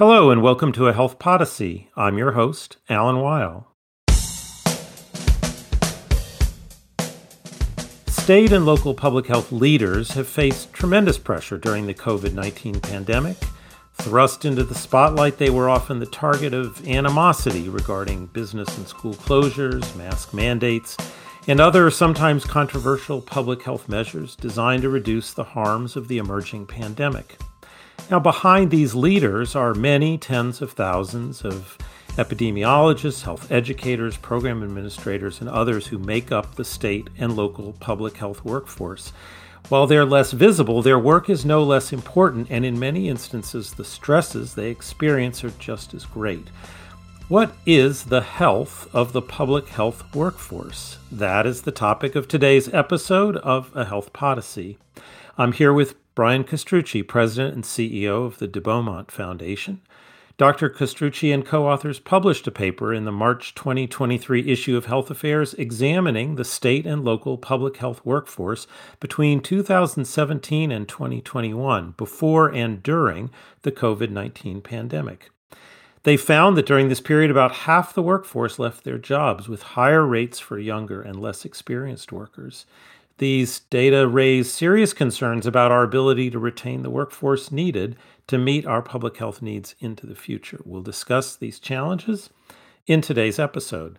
Hello, and welcome to A Health Podyssey. I'm your host, Alan Weil. State and local public health leaders have faced tremendous pressure during the COVID 19 pandemic. Thrust into the spotlight, they were often the target of animosity regarding business and school closures, mask mandates, and other sometimes controversial public health measures designed to reduce the harms of the emerging pandemic. Now, behind these leaders are many tens of thousands of epidemiologists, health educators, program administrators, and others who make up the state and local public health workforce. While they're less visible, their work is no less important, and in many instances, the stresses they experience are just as great. What is the health of the public health workforce? That is the topic of today's episode of A Health Podyssey. I'm here with Brian Castrucci, President and CEO of the De Beaumont Foundation. Dr. Castrucci and co authors published a paper in the March 2023 issue of Health Affairs examining the state and local public health workforce between 2017 and 2021, before and during the COVID 19 pandemic. They found that during this period, about half the workforce left their jobs, with higher rates for younger and less experienced workers. These data raise serious concerns about our ability to retain the workforce needed to meet our public health needs into the future. We'll discuss these challenges in today's episode.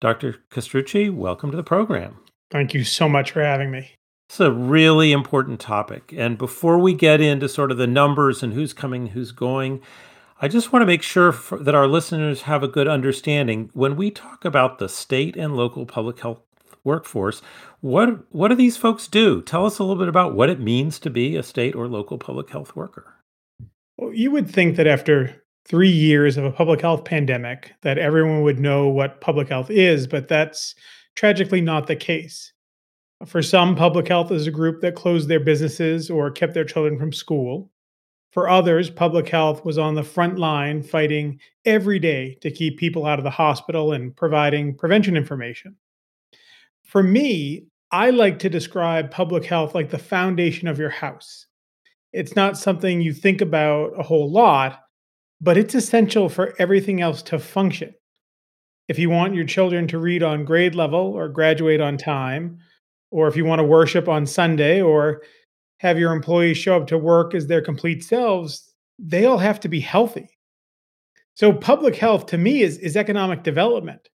Dr. Castrucci, welcome to the program. Thank you so much for having me. It's a really important topic. And before we get into sort of the numbers and who's coming, who's going, I just want to make sure for, that our listeners have a good understanding. When we talk about the state and local public health workforce. What what do these folks do? Tell us a little bit about what it means to be a state or local public health worker. Well, you would think that after three years of a public health pandemic, that everyone would know what public health is, but that's tragically not the case. For some, public health is a group that closed their businesses or kept their children from school. For others, public health was on the front line fighting every day to keep people out of the hospital and providing prevention information. For me, I like to describe public health like the foundation of your house. It's not something you think about a whole lot, but it's essential for everything else to function. If you want your children to read on grade level or graduate on time, or if you want to worship on Sunday or have your employees show up to work as their complete selves, they all have to be healthy. So, public health to me is, is economic development.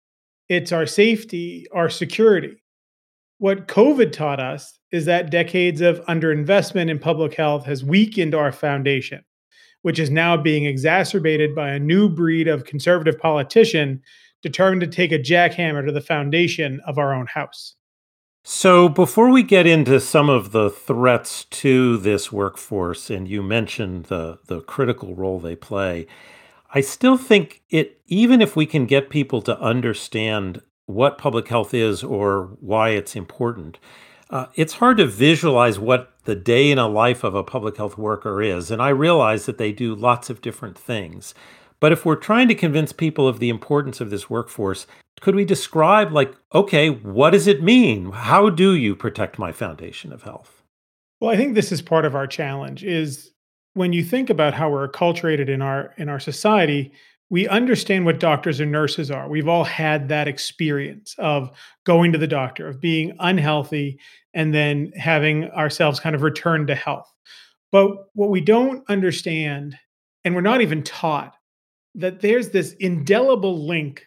It's our safety, our security. What COVID taught us is that decades of underinvestment in public health has weakened our foundation, which is now being exacerbated by a new breed of conservative politician determined to take a jackhammer to the foundation of our own house. So, before we get into some of the threats to this workforce, and you mentioned the, the critical role they play, I still think it, even if we can get people to understand what public health is or why it's important. Uh, it's hard to visualize what the day in a life of a public health worker is, and I realize that they do lots of different things. But if we're trying to convince people of the importance of this workforce, could we describe, like, okay, what does it mean? How do you protect my foundation of health? Well, I think this is part of our challenge is when you think about how we're acculturated in our in our society, we understand what doctors and nurses are. We've all had that experience of going to the doctor, of being unhealthy, and then having ourselves kind of return to health. But what we don't understand, and we're not even taught, that there's this indelible link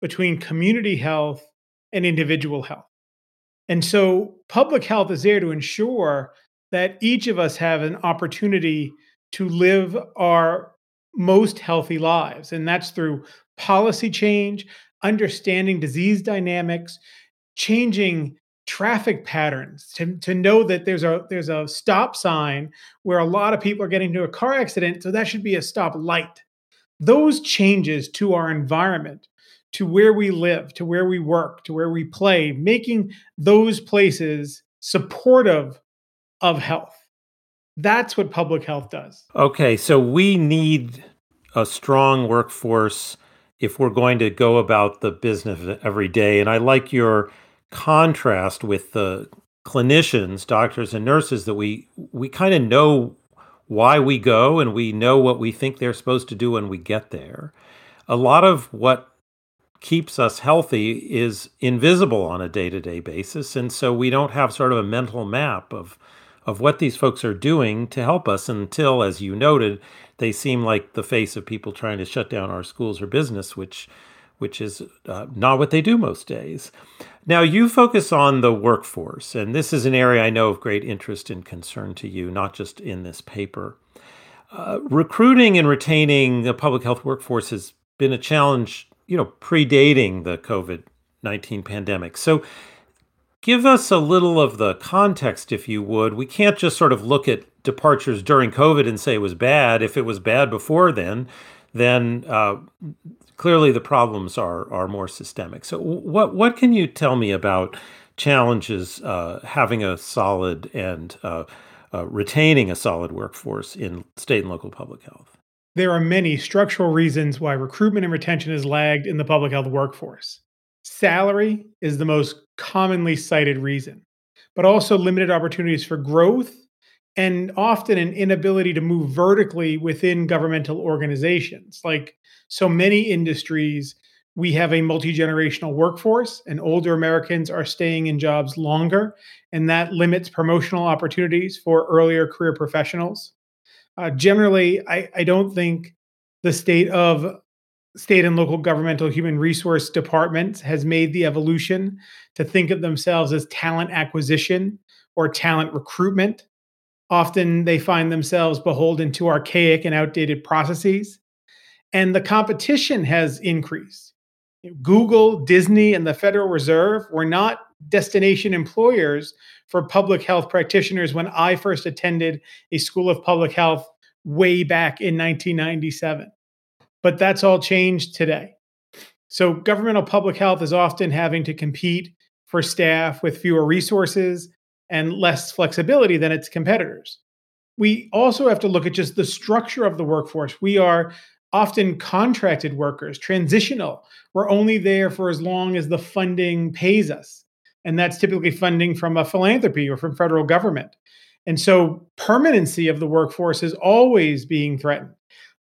between community health and individual health. And so public health is there to ensure that each of us have an opportunity to live our most healthy lives. And that's through policy change, understanding disease dynamics, changing traffic patterns to, to know that there's a there's a stop sign where a lot of people are getting into a car accident so that should be a stop light those changes to our environment to where we live to where we work to where we play making those places supportive of health that's what public health does. Okay, so we need a strong workforce if we're going to go about the business every day. And I like your contrast with the clinicians, doctors and nurses that we we kind of know why we go and we know what we think they're supposed to do when we get there. A lot of what keeps us healthy is invisible on a day-to-day basis and so we don't have sort of a mental map of of what these folks are doing to help us until as you noted they seem like the face of people trying to shut down our schools or business which which is uh, not what they do most days now you focus on the workforce and this is an area i know of great interest and concern to you not just in this paper uh, recruiting and retaining the public health workforce has been a challenge you know, predating the COVID 19 pandemic. So, give us a little of the context, if you would. We can't just sort of look at departures during COVID and say it was bad. If it was bad before then, then uh, clearly the problems are are more systemic. So, what what can you tell me about challenges uh, having a solid and uh, uh retaining a solid workforce in state and local public health? There are many structural reasons why recruitment and retention has lagged in the public health workforce. Salary is the most commonly cited reason, but also limited opportunities for growth and often an inability to move vertically within governmental organizations. Like so many industries, we have a multi generational workforce, and older Americans are staying in jobs longer, and that limits promotional opportunities for earlier career professionals. Uh, generally, I, I don't think the state of state and local governmental human resource departments has made the evolution to think of themselves as talent acquisition or talent recruitment. Often they find themselves beholden to archaic and outdated processes. And the competition has increased. Google, Disney, and the Federal Reserve were not destination employers for public health practitioners when I first attended a school of public health way back in 1997. But that's all changed today. So, governmental public health is often having to compete for staff with fewer resources and less flexibility than its competitors. We also have to look at just the structure of the workforce. We are often contracted workers, transitional. We're only there for as long as the funding pays us. And that's typically funding from a philanthropy or from federal government. And so permanency of the workforce is always being threatened.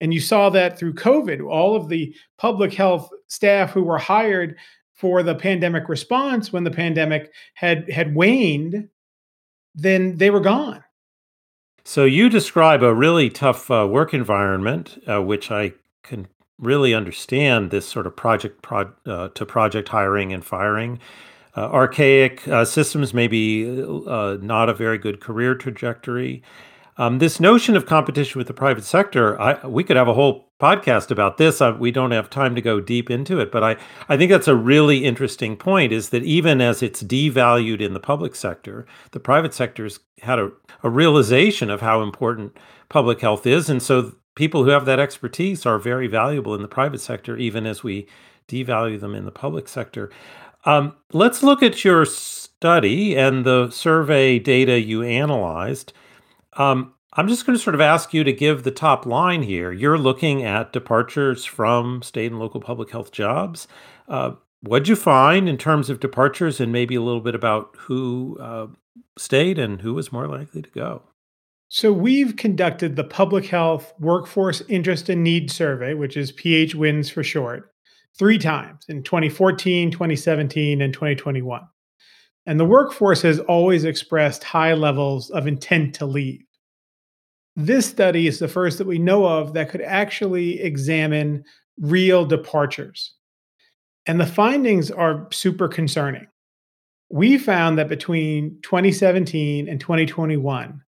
And you saw that through COVID. All of the public health staff who were hired for the pandemic response when the pandemic had had waned, then they were gone. So you describe a really tough uh, work environment, uh, which I can really understand. This sort of project pro- uh, to project hiring and firing uh, archaic uh, systems, maybe uh, not a very good career trajectory. Um, this notion of competition with the private sector, I, we could have a whole podcast about this. Uh, we don't have time to go deep into it, but I, I think that's a really interesting point is that even as it's devalued in the public sector, the private sector's had a, a realization of how important public health is. And so people who have that expertise are very valuable in the private sector, even as we devalue them in the public sector. Um, let's look at your study and the survey data you analyzed. Um, I'm just going to sort of ask you to give the top line here. You're looking at departures from state and local public health jobs. Uh, what'd you find in terms of departures, and maybe a little bit about who uh, stayed and who was more likely to go? So, we've conducted the Public Health Workforce Interest and Need Survey, which is PH WINS for short three times in 2014, 2017, and 2021. And the workforce has always expressed high levels of intent to leave. This study is the first that we know of that could actually examine real departures. And the findings are super concerning. We found that between 2017 and 2021,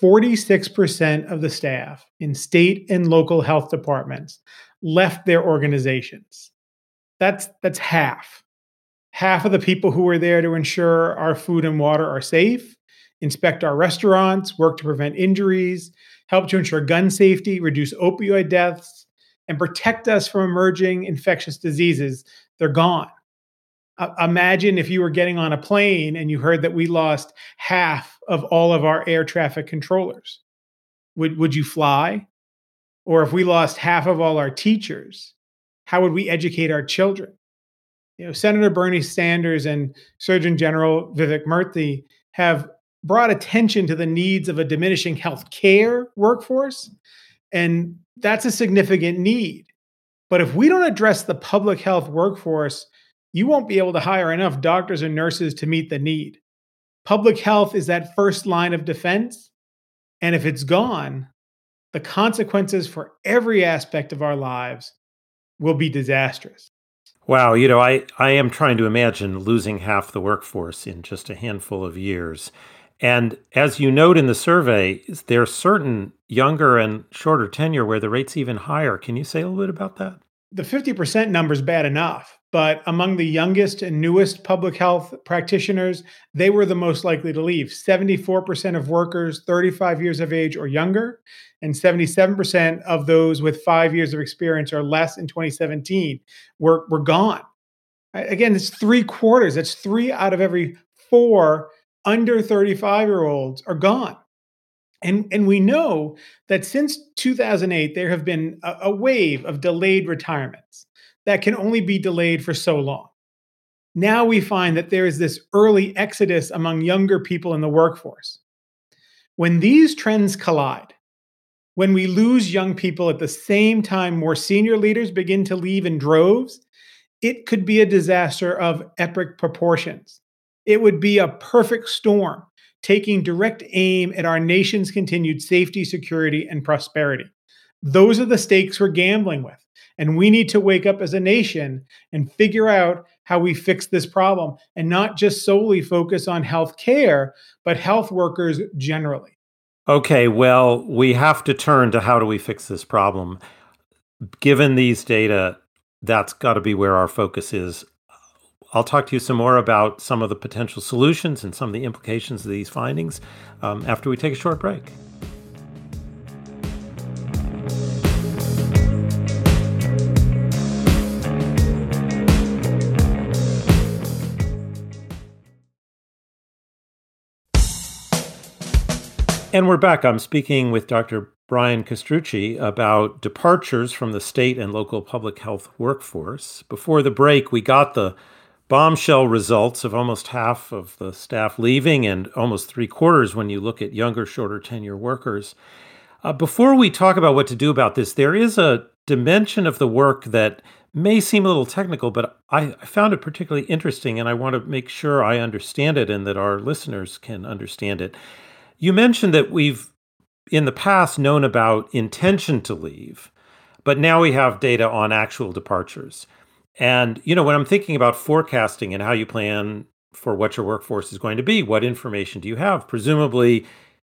46% of the staff in state and local health departments left their organizations. That's that's half. Half of the people who were there to ensure our food and water are safe, inspect our restaurants, work to prevent injuries, help to ensure gun safety, reduce opioid deaths, and protect us from emerging infectious diseases, they're gone. Uh, imagine if you were getting on a plane and you heard that we lost half of all of our air traffic controllers. Would, would you fly? Or if we lost half of all our teachers, how would we educate our children? You know, Senator Bernie Sanders and Surgeon General Vivek Murthy have brought attention to the needs of a diminishing health care workforce. And that's a significant need. But if we don't address the public health workforce, you won't be able to hire enough doctors and nurses to meet the need. Public health is that first line of defense. And if it's gone, the consequences for every aspect of our lives will be disastrous. Wow, you know, I, I am trying to imagine losing half the workforce in just a handful of years. And as you note in the survey, there are certain younger and shorter tenure where the rate's even higher. Can you say a little bit about that? The 50% number is bad enough, but among the youngest and newest public health practitioners, they were the most likely to leave. 74% of workers 35 years of age or younger, and 77% of those with five years of experience or less in 2017 were, were gone. Again, it's three quarters. That's three out of every four under 35 year olds are gone. And, and we know that since 2008, there have been a, a wave of delayed retirements that can only be delayed for so long. Now we find that there is this early exodus among younger people in the workforce. When these trends collide, when we lose young people at the same time more senior leaders begin to leave in droves, it could be a disaster of epic proportions. It would be a perfect storm, taking direct aim at our nation's continued safety, security, and prosperity. Those are the stakes we're gambling with. And we need to wake up as a nation and figure out how we fix this problem and not just solely focus on health care, but health workers generally. Okay, well, we have to turn to how do we fix this problem. Given these data, that's got to be where our focus is. I'll talk to you some more about some of the potential solutions and some of the implications of these findings um, after we take a short break. And we're back. I'm speaking with Dr. Brian Castrucci about departures from the state and local public health workforce. Before the break, we got the bombshell results of almost half of the staff leaving and almost three quarters when you look at younger, shorter tenure workers. Uh, before we talk about what to do about this, there is a dimension of the work that may seem a little technical, but I, I found it particularly interesting, and I want to make sure I understand it and that our listeners can understand it. You mentioned that we've in the past known about intention to leave, but now we have data on actual departures. And, you know, when I'm thinking about forecasting and how you plan for what your workforce is going to be, what information do you have? Presumably,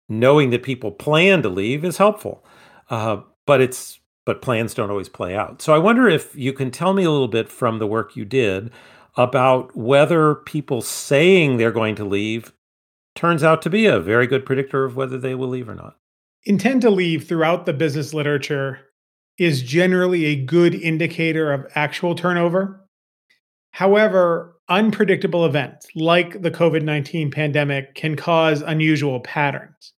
knowing that people plan to leave is helpful. Uh, but it's but plans don't always play out. So I wonder if you can tell me a little bit from the work you did about whether people saying they're going to leave turns out to be a very good predictor of whether they will leave or not. Intend to leave throughout the business literature is generally a good indicator of actual turnover. However, unpredictable events like the COVID 19 pandemic can cause unusual patterns.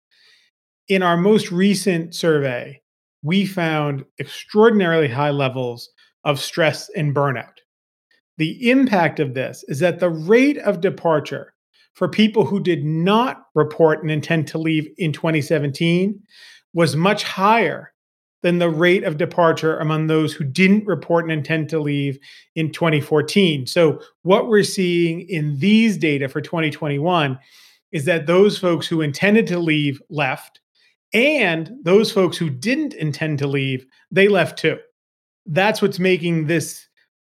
In our most recent survey, we found extraordinarily high levels of stress and burnout. The impact of this is that the rate of departure for people who did not report an intent to leave in 2017 was much higher than the rate of departure among those who didn't report an intent to leave in 2014. So, what we're seeing in these data for 2021 is that those folks who intended to leave left, and those folks who didn't intend to leave, they left too. That's what's making this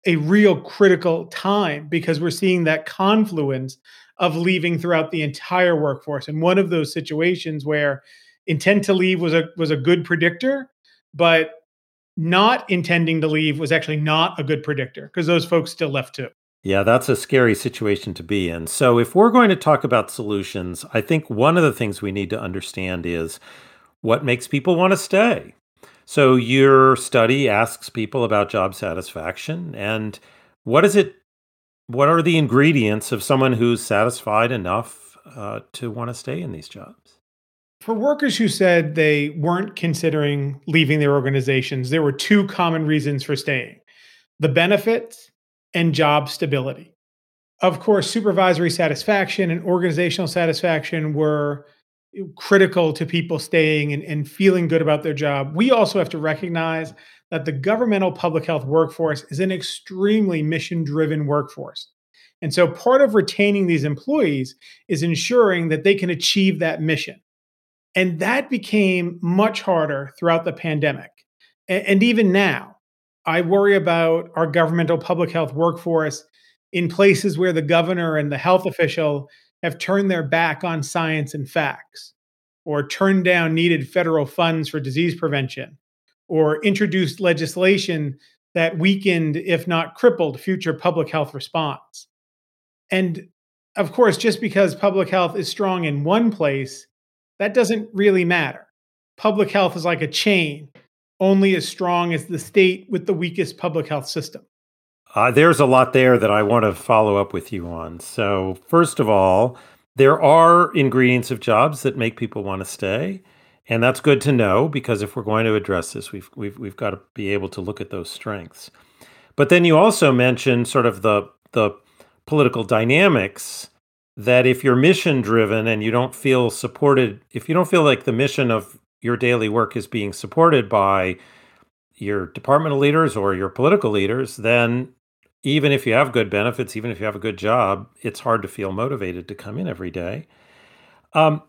a real critical time because we're seeing that confluence of leaving throughout the entire workforce. And one of those situations where intent to leave was a was a good predictor but not intending to leave was actually not a good predictor because those folks still left too. Yeah, that's a scary situation to be in. So, if we're going to talk about solutions, I think one of the things we need to understand is what makes people want to stay. So, your study asks people about job satisfaction and what is it? What are the ingredients of someone who's satisfied enough uh, to want to stay in these jobs? For workers who said they weren't considering leaving their organizations, there were two common reasons for staying the benefits and job stability. of course, supervisory satisfaction and organizational satisfaction were critical to people staying and, and, feeling good about their job. We also have to recognize that the governmental public health workforce is an extremely mission driven workforce. And so part of retaining these employees is ensuring that they can achieve that mission. And that became much harder throughout the pandemic. And, and even now, I worry about our governmental public health workforce in places where the governor and the health official have turned their back on science and facts, or turned down needed federal funds for disease prevention, or introduced legislation that weakened, if not crippled, future public health response. And of course, just because public health is strong in one place, that doesn't really matter. Public health is like a chain, only as strong as the state with the weakest public health system. Uh, there's a lot there that I want to follow up with you on. So, first of all, there are ingredients of jobs that make people want to stay. And that's good to know because if we're going to address this, we've, we've, we've got to be able to look at those strengths. But then you also mentioned sort of the, the political dynamics that if you're mission driven and you don't feel supported, if you don't feel like the mission of your daily work is being supported by your departmental leaders or your political leaders, then even if you have good benefits, even if you have a good job, it's hard to feel motivated to come in every day. Um,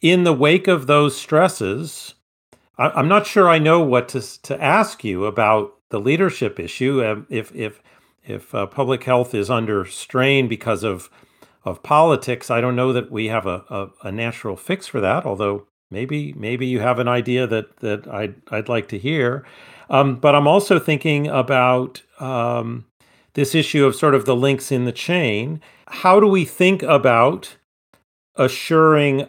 in the wake of those stresses, I, am not sure I know what to to ask you about the leadership issue. Um, if if if uh, public health is under strain because of of politics, I don't know that we have a, a, a natural fix for that. Although maybe maybe you have an idea that that I'd I'd like to hear. Um, but I'm also thinking about um, this issue of sort of the links in the chain. How do we think about assuring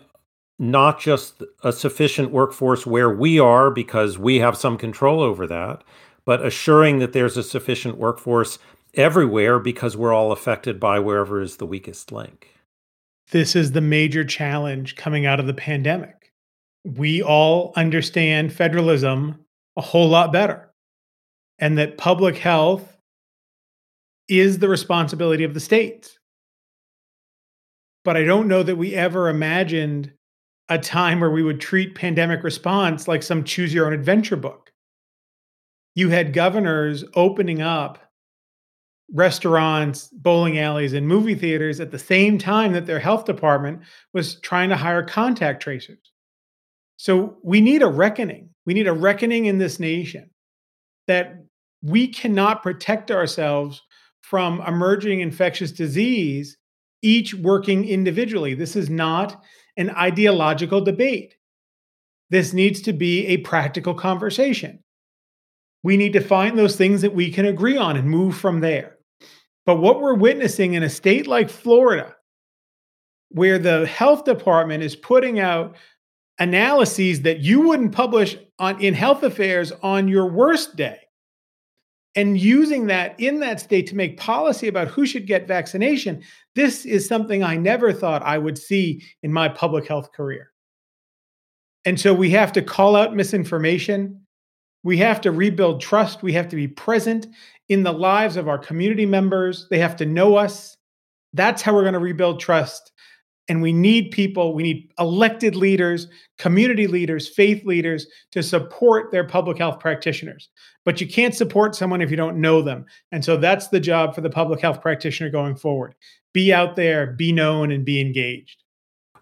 not just a sufficient workforce where we are because we have some control over that, but assuring that there's a sufficient workforce everywhere because we're all affected by wherever is the weakest link? This is the major challenge coming out of the pandemic. We all understand federalism a whole lot better, and that public health is the responsibility of the states. But I don't know that we ever imagined a time where we would treat pandemic response like some choose your own adventure book. You had governors opening up restaurants, bowling alleys, and movie theaters at the same time that their health department was trying to hire contact tracers. So we need a reckoning. We need a reckoning in this nation that we cannot protect ourselves from emerging infectious disease, each working individually. This is not an ideological debate. This needs to be a practical conversation. We need to find those things that we can agree on and move from there. But what we're witnessing in a state like Florida, where the health department is putting out analyses that you wouldn't publish on in health affairs on your worst day and using that in that state to make policy about who should get vaccination, this is something I never thought I would see in my public health career. And so we have to call out misinformation. We have to rebuild trust. We have to be present in the lives of our community members. They have to know us. That's how we're going to rebuild trust. And we need people, we need elected leaders, community leaders, faith leaders to support their public health practitioners. But you can't support someone if you don't know them. And so that's the job for the public health practitioner going forward. Be out there, be known, and be engaged.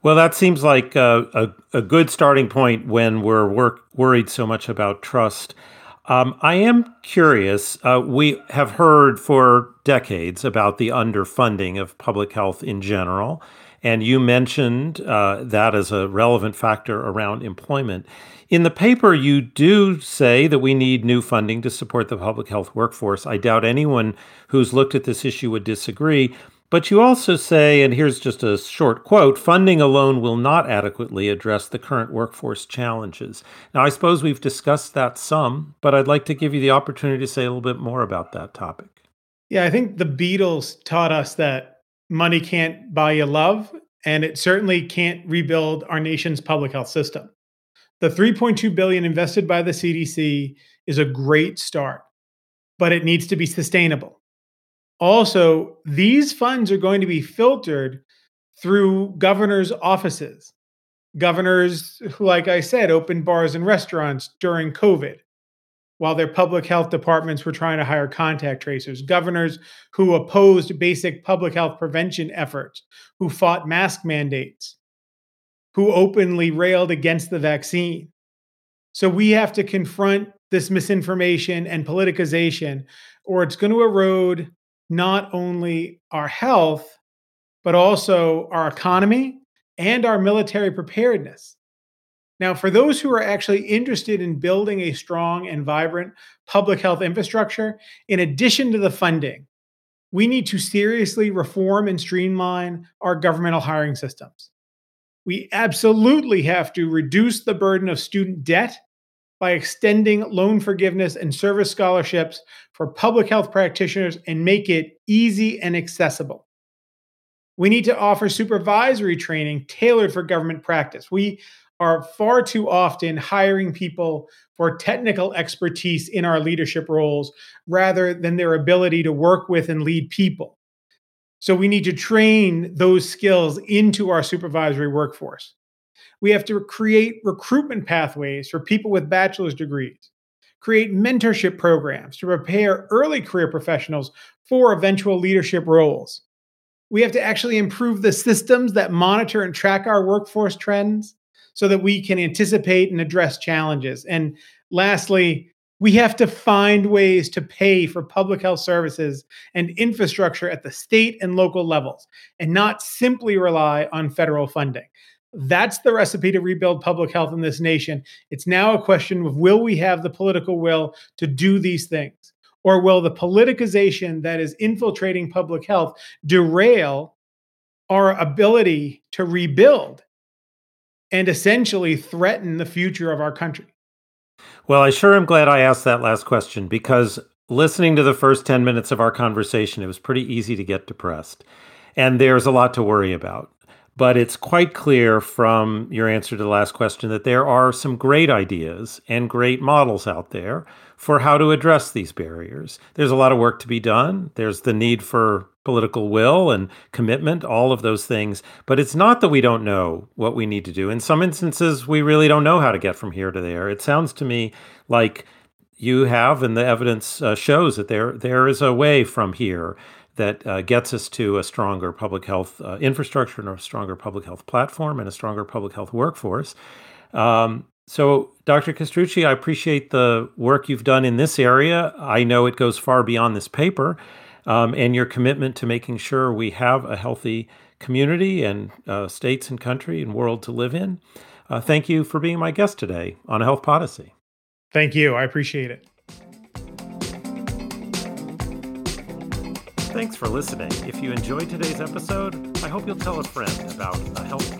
Well, that seems like a, a, a good starting point when we're worried so much about trust. Um, I am curious. Uh, we have heard for decades about the underfunding of public health in general. And you mentioned uh, that as a relevant factor around employment. In the paper, you do say that we need new funding to support the public health workforce. I doubt anyone who's looked at this issue would disagree. But you also say, and here's just a short quote funding alone will not adequately address the current workforce challenges. Now, I suppose we've discussed that some, but I'd like to give you the opportunity to say a little bit more about that topic. Yeah, I think the Beatles taught us that money can't buy you love, and it certainly can't rebuild our nation's public health system. The 3.2 billion invested by the CDC is a great start, but it needs to be sustainable. Also, these funds are going to be filtered through governors' offices. Governors who, like I said, opened bars and restaurants during COVID while their public health departments were trying to hire contact tracers. Governors who opposed basic public health prevention efforts, who fought mask mandates, who openly railed against the vaccine. So we have to confront this misinformation and politicization, or it's going to erode not only our health, but also our economy and our military preparedness. Now, for those who are actually interested in building a strong and vibrant public health infrastructure, in addition to the funding, we need to seriously reform and streamline our governmental hiring systems. We absolutely have to reduce the burden of student debt by extending loan forgiveness and service scholarships for public health practitioners and make it easy and accessible. We need to offer supervisory training tailored for government practice. We are far too often hiring people for technical expertise in our leadership roles rather than their ability to work with and lead people. So we need to train those skills into our supervisory workforce. We have to create recruitment pathways for people with bachelor's degrees, create mentorship programs to prepare early career professionals for eventual leadership roles. We have to actually improve the systems that monitor and track our workforce trends so that we can anticipate and address challenges. And lastly, we have to find ways to pay for public health services and infrastructure at the state and local levels and not simply rely on federal funding. That's the recipe to rebuild public health in this nation. It's now a question of will we have the political will to do these things? Or will the politicization that is infiltrating public health derail our ability to rebuild and essentially threaten the future of our country? Well, I sure am glad I asked that last question because listening to the first 10 minutes of our conversation, it was pretty easy to get depressed. And there's a lot to worry about. But it's quite clear from your answer to the last question that there are some great ideas and great models out there for how to address these barriers. There's a lot of work to be done. There's the need for political will and commitment, all of those things. But it's not that we don't know what we need to do. In some instances, we really don't know how to get from here to there. It sounds to me like you have, and the evidence uh, shows that there there is a way from here that uh, gets us to a stronger public health uh, infrastructure and a stronger public health platform and a stronger public health workforce. Um, so, Dr. Castrucci, I appreciate the work you've done in this area. I know it goes far beyond this paper, um, and your commitment to making sure we have a healthy community and uh, states and country and world to live in. Uh, thank you for being my guest today on Health Podyssey. Thank you. I appreciate it. Thanks for listening. If you enjoyed today's episode, I hope you'll tell a friend about a health